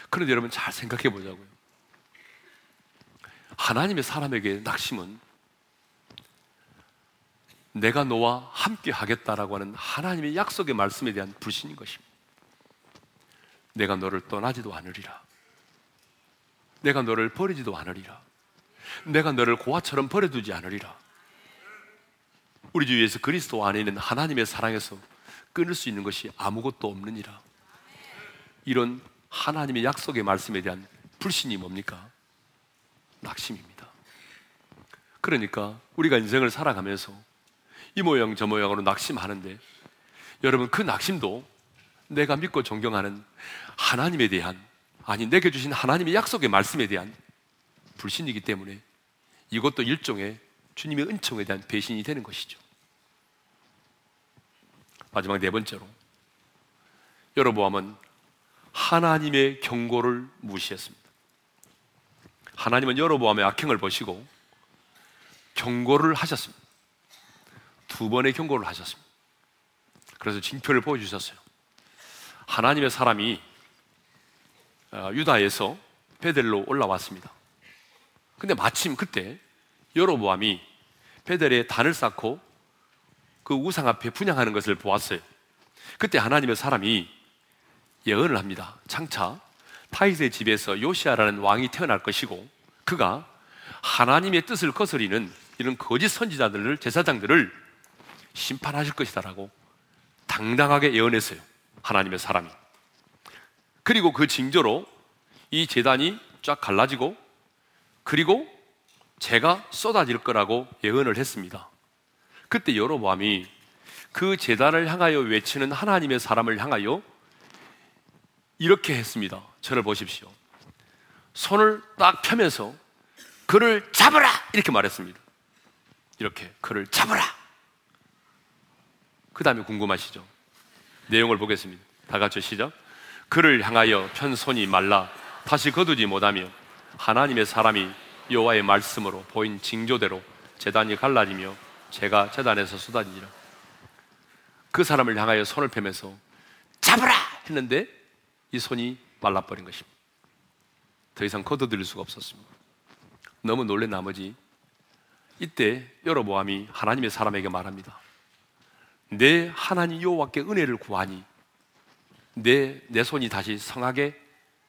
그런데 여러분 잘 생각해 보자고요. 하나님의 사람에게 낙심은 내가 너와 함께 하겠다라고 하는 하나님의 약속의 말씀에 대한 불신인 것입니다. 내가 너를 떠나지도 않으리라. 내가 너를 버리지도 않으리라. 내가 너를 고아처럼 버려두지 않으리라. 우리 주 위에서 그리스도 안에 있는 하나님의 사랑에서 끊을 수 있는 것이 아무것도 없느니라. 이런 하나님의 약속의 말씀에 대한 불신이 뭡니까? 낙심입니다. 그러니까 우리가 인생을 살아가면서 이 모양 저 모양으로 낙심하는데 여러분 그 낙심도 내가 믿고 존경하는 하나님에 대한 아니 내게 주신 하나님의 약속의 말씀에 대한 불신이기 때문에 이것도 일종의 주님의 은총에 대한 배신이 되는 것이죠. 마지막 네 번째로 여러보암은 하나님의 경고를 무시했습니다. 하나님은 여러보암의 악행을 보시고 경고를 하셨습니다. 두 번의 경고를 하셨습니다. 그래서 징표를 보여주셨어요. 하나님의 사람이 어, 유다에서 베델로 올라왔습니다. 근데 마침 그때 여로보암이 베델에 단을 쌓고 그 우상 앞에 분양하는 것을 보았어요. 그때 하나님의 사람이 예언을 합니다. 장차 타이스의 집에서 요시아라는 왕이 태어날 것이고 그가 하나님의 뜻을 거스리는 이런 거짓 선지자들을 제사장들을 심판하실 것이다라고 당당하게 예언했어요. 하나님의 사람이. 그리고 그 징조로 이 재단이 쫙 갈라지고 그리고 제가 쏟아질 거라고 예언을 했습니다. 그때 여로보암이 그 재단을 향하여 외치는 하나님의 사람을 향하여 이렇게 했습니다. 저를 보십시오. 손을 딱 펴면서 그를 잡으라! 이렇게 말했습니다. 이렇게 그를 잡으라! 그 다음에 궁금하시죠? 내용을 보겠습니다. 다 같이 시작. 그를 향하여 편 손이 말라 다시 거두지 못하며 하나님의 사람이 여호와의 말씀으로 보인 징조대로 재단이 갈라지며 제가 재단에서 쏟아지니라. 그 사람을 향하여 손을 펴면서 잡으라 했는데 이 손이 말라버린 것입니다. 더 이상 거둬들일 수가 없었습니다. 너무 놀란 나머지 이때 여로보암이 하나님의 사람에게 말합니다. 내 하나님 여호와께 은혜를 구하니 내, 내 손이 다시 성하게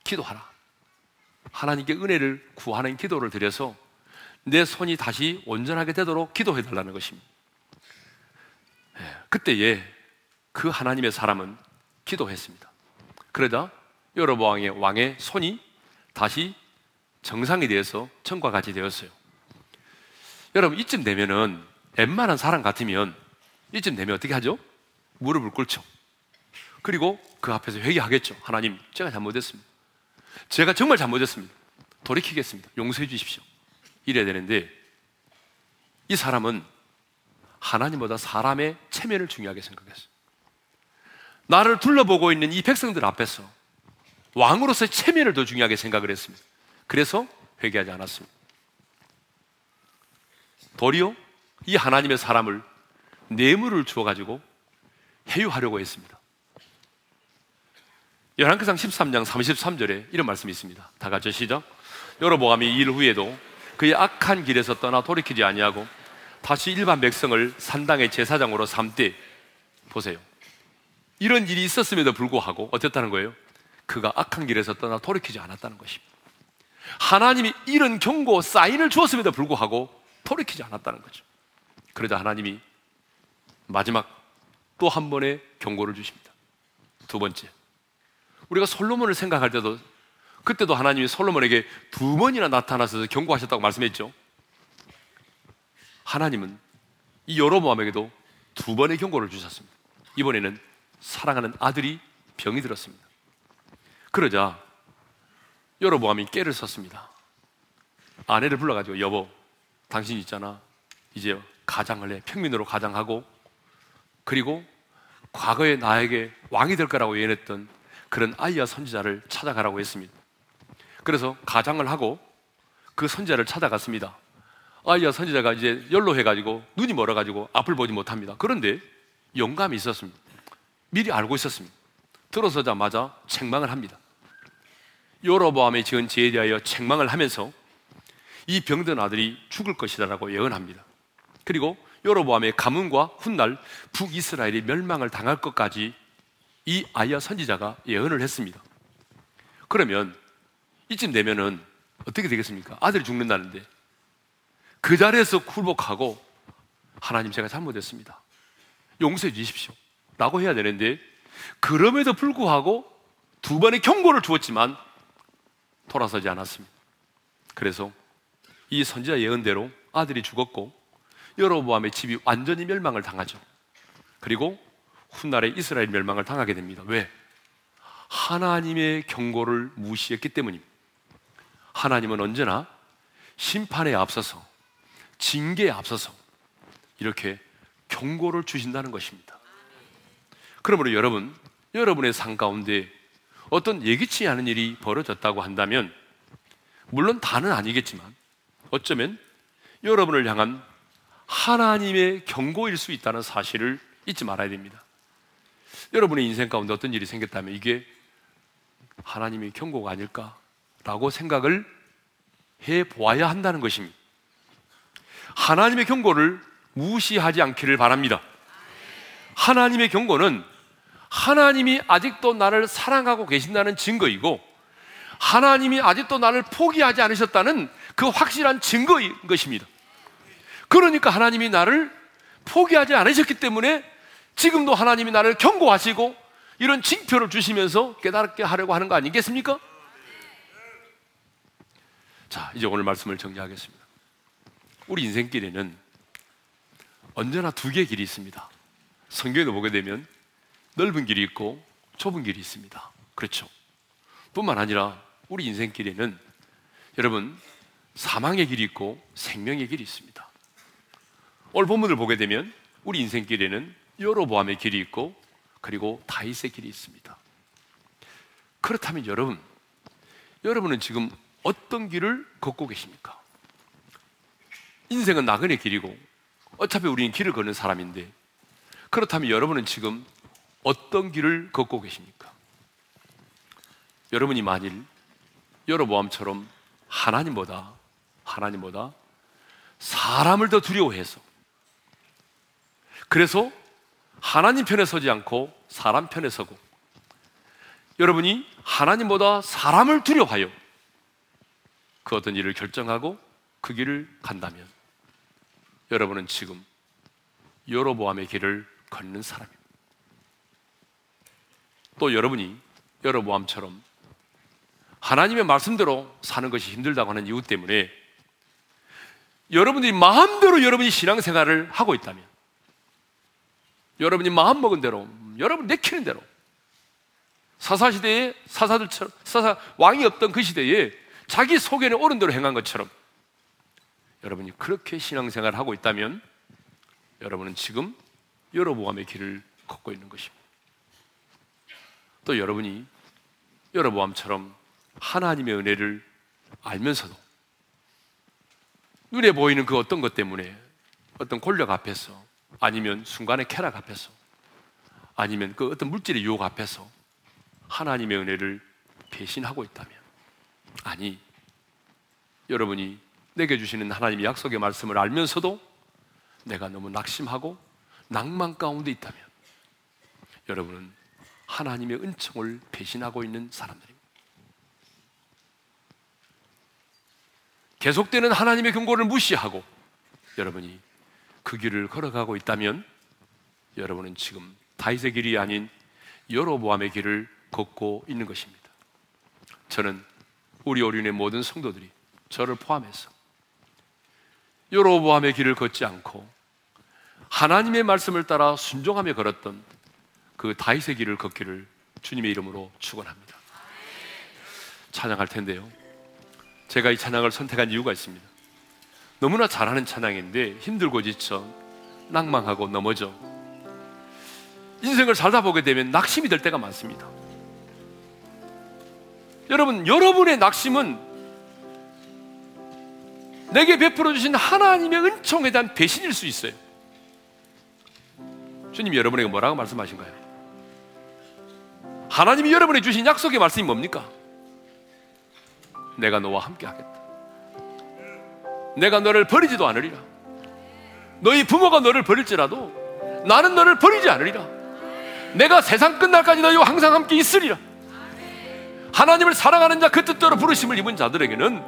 기도하라. 하나님께 은혜를 구하는 기도를 드려서 내 손이 다시 온전하게 되도록 기도해 달라는 것입니다. 예, 그때에 그 하나님의 사람은 기도했습니다. 그러다 여러왕의 왕의 손이 다시 정상이 되어서 전과 같이 되었어요. 여러분 이쯤 되면은 웬만한 사람 같으면 이쯤 되면 어떻게 하죠? 무릎을 꿇죠. 그리고 그 앞에서 회개하겠죠. 하나님, 제가 잘못했습니다. 제가 정말 잘못했습니다. 돌이키겠습니다. 용서해 주십시오. 이래야 되는데 이 사람은 하나님보다 사람의 체면을 중요하게 생각했어요. 나를 둘러보고 있는 이 백성들 앞에서 왕으로서의 체면을 더 중요하게 생각을 했습니다. 그래서 회개하지 않았습니다. 도리어 이 하나님의 사람을 뇌물을 주어가지고 해유하려고 했습니다. 열왕기상 13장 33절에 이런 말씀이 있습니다. 다 같이 시작. 여로보암이 일 후에도 그의 악한 길에서 떠나 돌이키지 아니하고 다시 일반 백성을 산당의 제사장으로 삼되 보세요. 이런 일이 있었음에도 불구하고 어땠다는 거예요? 그가 악한 길에서 떠나 돌이키지 않았다는 것입니다. 하나님이 이런 경고 사인을 주었음에도 불구하고 돌이키지 않았다는 거죠. 그러자 하나님이 마지막 또 한 번의 경고를 주십니다. 두 번째. 우리가 솔로몬을 생각할 때도 그때도 하나님이 솔로몬에게 두 번이나 나타나서 경고하셨다고 말씀했죠. 하나님은 이 여로보암에게도 두 번의 경고를 주셨습니다. 이번에는 사랑하는 아들이 병이 들었습니다. 그러자 여로보암이 깨를 썼습니다. 아내를 불러가지고 여보, 당신 있잖아. 이제 가장을 해. 평민으로 가장하고 그리고 과거에 나에게 왕이 될 거라고 예언했던 그런 아이야 선지자를 찾아가라고 했습니다. 그래서 가장을 하고 그 선지자를 찾아갔습니다. 아이야 선지자가 이제 연로해가지고 눈이 멀어가지고 앞을 보지 못합니다. 그런데 영감이 있었습니다. 미리 알고 있었습니다. 들어서자마자 책망을 합니다. 여로보암의 지은 죄에 대하여 책망을 하면서 이 병든 아들이 죽을 것이다라고 예언합니다. 그리고 여로보암의 가문과 훗날 북이스라엘이 멸망을 당할 것까지 이 아이야 선지자가 예언을 했습니다. 그러면 이쯤 되면은 어떻게 되겠습니까? 아들이 죽는다는데 그 자리에서 굴복하고 하나님 제가 잘못했습니다. 용서해 주십시오. 라고 해야 되는데 그럼에도 불구하고 두 번의 경고를 주었지만 돌아서지 않았습니다. 그래서 이 선지자 예언대로 아들이 죽었고 여로보암의 집이 완전히 멸망을 당하죠. 그리고 훗날에 이스라엘 멸망을 당하게 됩니다. 왜? 하나님의 경고를 무시했기 때문입니다. 하나님은 언제나 심판에 앞서서 징계에 앞서서 이렇게 경고를 주신다는 것입니다. 그러므로 여러분, 여러분의 삶 가운데 어떤 예기치 않은 일이 벌어졌다고 한다면 물론 다는 아니겠지만 어쩌면 여러분을 향한 하나님의 경고일 수 있다는 사실을 잊지 말아야 됩니다. 여러분의 인생 가운데 어떤 일이 생겼다면 이게 하나님의 경고가 아닐까라고 생각을 해 보아야 한다는 것입니다. 하나님의 경고를 무시하지 않기를 바랍니다. 하나님의 경고는 하나님이 아직도 나를 사랑하고 계신다는 증거이고 하나님이 아직도 나를 포기하지 않으셨다는 그 확실한 증거인 것입니다. 그러니까 하나님이 나를 포기하지 않으셨기 때문에 지금도 하나님이 나를 경고하시고 이런 징표를 주시면서 깨닫게 하려고 하는 거 아니겠습니까? 자, 이제 오늘 말씀을 정리하겠습니다. 우리 인생길에는 언제나 두 개의 길이 있습니다. 성경에도 보게 되면 넓은 길이 있고 좁은 길이 있습니다. 그렇죠. 뿐만 아니라 우리 인생길에는 여러분 사망의 길이 있고 생명의 길이 있습니다. 오늘 본문을 보게 되면 우리 인생길에는 여로보암의 길이 있고 그리고 다윗의 길이 있습니다. 그렇다면 여러분, 여러분은 지금 어떤 길을 걷고 계십니까? 인생은 나그네 길이고 어차피 우리는 길을 걷는 사람인데 그렇다면 여러분은 지금 어떤 길을 걷고 계십니까? 여러분이 만일 여로보암처럼 하나님보다 하나님보다 사람을 더 두려워해서 그래서 하나님 편에 서지 않고 사람 편에 서고 여러분이 하나님보다 사람을 두려워하여 그 어떤 일을 결정하고 그 길을 간다면 여러분은 지금 여로보암의 길을 걷는 사람입니다. 또 여러분이 여로보암처럼 하나님의 말씀대로 사는 것이 힘들다고 하는 이유 때문에 여러분들이 마음대로 여러분이 신앙생활을 하고 있다면 여러분이 마음 먹은 대로 여러분 내키는 대로 사사 시대에 사사들처럼 사사 왕이 없던 그 시대에 자기 속에는 옳은 대로 행한 것처럼 여러분이 그렇게 신앙생활을 하고 있다면 여러분은 지금 여로보암의 길을 걷고 있는 것입니다. 또 여러분이 여러보암처럼 하나님의 은혜를 알면서도 눈에 보이는 그 어떤 것 때문에 어떤 권력 앞에서 아니면 순간의 쾌락 앞에서 아니면 그 어떤 물질의 유혹 앞에서 하나님의 은혜를 배신하고 있다면 아니 여러분이 내게 주시는 하나님의 약속의 말씀을 알면서도 내가 너무 낙심하고 낭만 가운데 있다면 여러분은 하나님의 은총을 배신하고 있는 사람들입니다. 계속되는 하나님의 경고를 무시하고 여러분이 그 길을 걸어가고 있다면 여러분은 지금 다윗의 길이 아닌 여로보암의 길을 걷고 있는 것입니다. 저는 우리 오륜의 모든 성도들이 저를 포함해서 여로보암의 길을 걷지 않고 하나님의 말씀을 따라 순종하며 걸었던 그 다윗의 길을 걷기를 주님의 이름으로 축원합니다. 찬양할 텐데요. 제가 이 찬양을 선택한 이유가 있습니다. 너무나 잘하는 찬양인데 힘들고 지쳐 낭망하고 넘어져 인생을 살다 보게 되면 낙심이 될 때가 많습니다. 여러분, 여러분의 낙심은 내게 베풀어 주신 하나님의 은총에 대한 배신일 수 있어요. 주님이 여러분에게 뭐라고 말씀하신가요? 하나님이 여러분에게 주신 약속의 말씀이 뭡니까? 내가 너와 함께 하겠다. 내가 너를 버리지도 않으리라. 너희 부모가 너를 버릴지라도 나는 너를 버리지 않으리라. 내가 세상 끝날까지 너희와 항상 함께 있으리라. 하나님을 사랑하는 자 그 뜻대로 부르심을 입은 자들에게는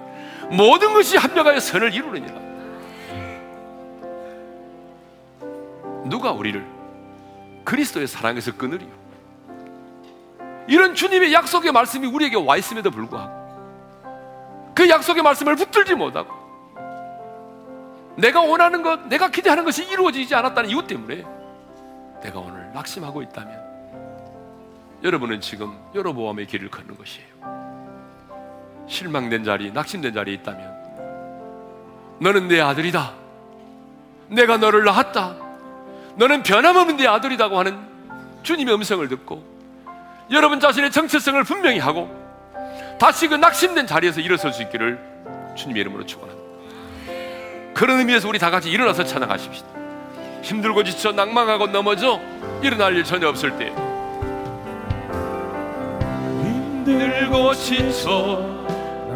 모든 것이 합력하여 선을 이루느니라. 누가 우리를 그리스도의 사랑에서 끊으리요? 이런 주님의 약속의 말씀이 우리에게 와 있음에도 불구하고 그 약속의 말씀을 붙들지 못하고 내가 원하는 것, 내가 기대하는 것이 이루어지지 않았다는 이유 때문에 내가 오늘 낙심하고 있다면 여러분은 지금 여러보암의 길을 걷는 것이에요. 실망된 자리, 낙심된 자리에 있다면 너는 내 아들이다. 내가 너를 낳았다. 너는 변함없는 내 아들이라고 하는 주님의 음성을 듣고 여러분 자신의 정체성을 분명히 하고 다시 그 낙심된 자리에서 일어설 수 있기를 주님의 이름으로 축원합니다. 그런 의미에서 우리 다 같이 일어나서 찬양하십시다. 힘들고 지쳐 낭망하고 넘어져 일어날 일 전혀 없을 때 힘들고 지쳐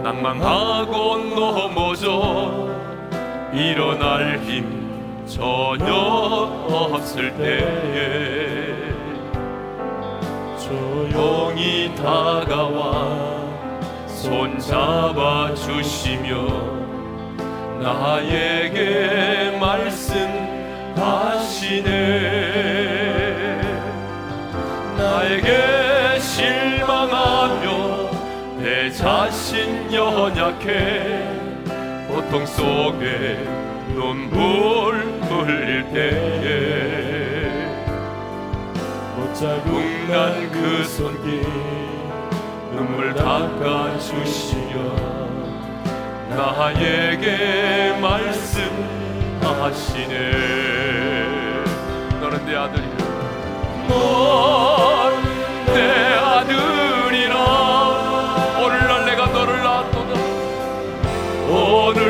낭망하고 넘어져 일어날 힘 전혀 없을 때에 조용히 다가와 손잡아 주시며 나에게 말씀하시네. 나에게 실망하며 내 자신 연약해. 고통 속에 눈물 흘릴 때에 못 잡은 난그 손길 눈물 닦아주시며 나에게 말씀하시네. 너는 내 아들이라 넌내 아들이라. 오늘날 내가 너를 낳았도다. 오늘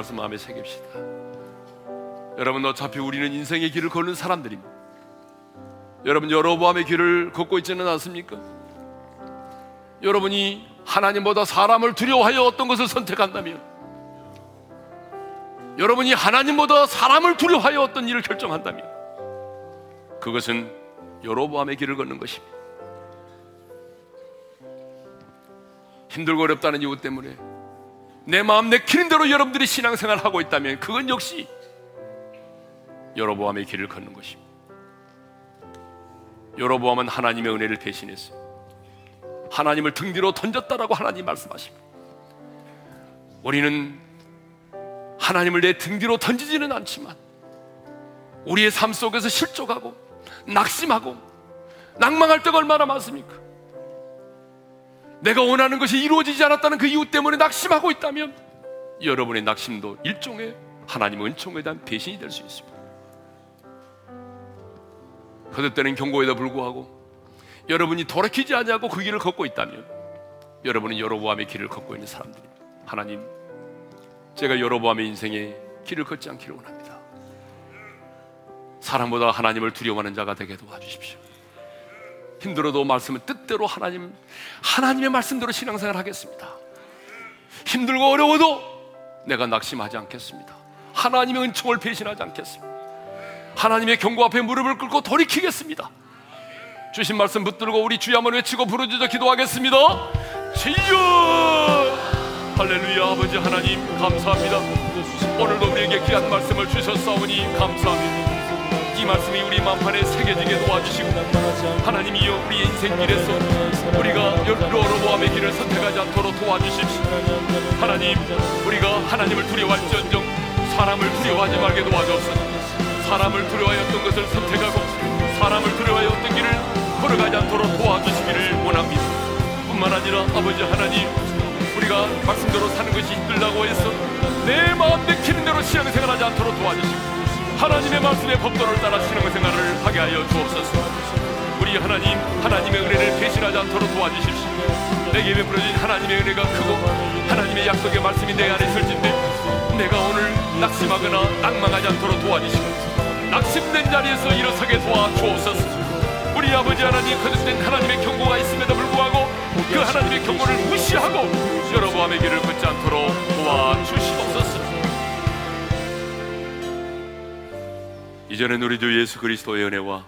말씀 마음에 새깁시다. 여러분 어차피 우리는 인생의 길을 걷는 사람들입니다. 여러분 여로보암의 길을 걷고 있지는 않습니까? 여러분이 하나님보다 사람을 두려워하여 어떤 것을 선택한다면 여러분이 하나님보다 사람을 두려워하여 어떤 일을 결정한다면 그것은 여로보암의 길을 걷는 것입니다. 힘들고 어렵다는 이유 때문에 내 마음 내키는 대로 여러분들이 신앙생활을 하고 있다면 그건 역시 여로보암의 길을 걷는 것입니다. 여로보암은 하나님의 은혜를 대신했어요. 하나님을 등 뒤로 던졌다라고 하나님 말씀하십니다. 우리는 하나님을 내 등 뒤로 던지지는 않지만 우리의 삶 속에서 실족하고 낙심하고 낭망할 때가 얼마나 많습니까? 내가 원하는 것이 이루어지지 않았다는 그 이유 때문에 낙심하고 있다면 여러분의 낙심도 일종의 하나님의 은총에 대한 배신이 될 수 있습니다. 거듭되는 경고에도 불구하고 여러분이 돌이키지 않냐고 그 길을 걷고 있다면 여러분은 여로보암의 길을 걷고 있는 사람들입니다. 하나님, 제가 여로보암의 인생에 길을 걷지 않기를 원합니다. 사람보다 하나님을 두려워하는 자가 되게 도와주십시오. 힘들어도 말씀을 뜻대로 하나님, 하나님의 말씀대로 신앙생활 하겠습니다. 힘들고 어려워도 내가 낙심하지 않겠습니다. 하나님의 은총을 배신하지 않겠습니다. 하나님의 경고 앞에 무릎을 꿇고 돌이키겠습니다. 주신 말씀 붙들고 우리 주여 한번 외치고 부르짖어 기도하겠습니다. 주여! 할렐루야 아버지 하나님 감사합니다. 오늘도 우리에게 귀한 말씀을 주셨사오니 감사합니다. 이 말씀이 우리 마음판에 새겨지게 도와주시고 하나님이여 우리의 인생길에서 우리가 여로보암의 길을 선택하지 않도록 도와주십시오. 하나님 우리가 하나님을 두려워할지언정 사람을 두려워하지 말게 도와주옵소서. 사람을 두려워하였던 것을 선택하고 사람을 두려워하였던 길을 걸어가지 않도록 도와주시기를 원합니다. 뿐만 아니라 아버지 하나님 우리가 말씀대로 사는 것이 힘들다고 해서 내 마음 내키는 대로 신앙생활하지 않도록 도와주시고 하나님의 말씀의 법도를 따라 신앙생활을 하게 하여 주옵소서. 우리 하나님 하나님의 은혜를 배신하지 않도록 도와주십시오. 내게 베풀어진 하나님의 은혜가 크고 하나님의 약속의 말씀이 내 안에 있을진데 내가 오늘 낙심하거나 낭망하지 않도록 도와주시고 낙심된 자리에서 일어서게 도와주옵소서. 우리 아버지 하나님 거듭된 하나님의 경고가 있음에도 불구하고 그 하나님의 경고를 무시하고 여러분의 길을 걷지 않도록 도와주시옵소서. 이전엔 우리 주 예수 그리스도의 은혜와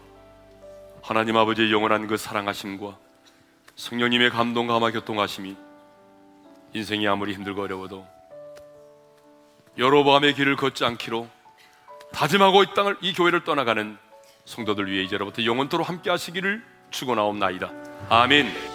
하나님 아버지의 영원한 그 사랑하심과 성령님의 감동 감화 교통하심이 인생이 아무리 힘들고 어려워도 여로보암의 길을 걷지 않기로 다짐하고 이 땅을 이 교회를 떠나가는 성도들 위해 이제로부터 영원토록 함께 하시기를 축원하옵나이다. 아멘.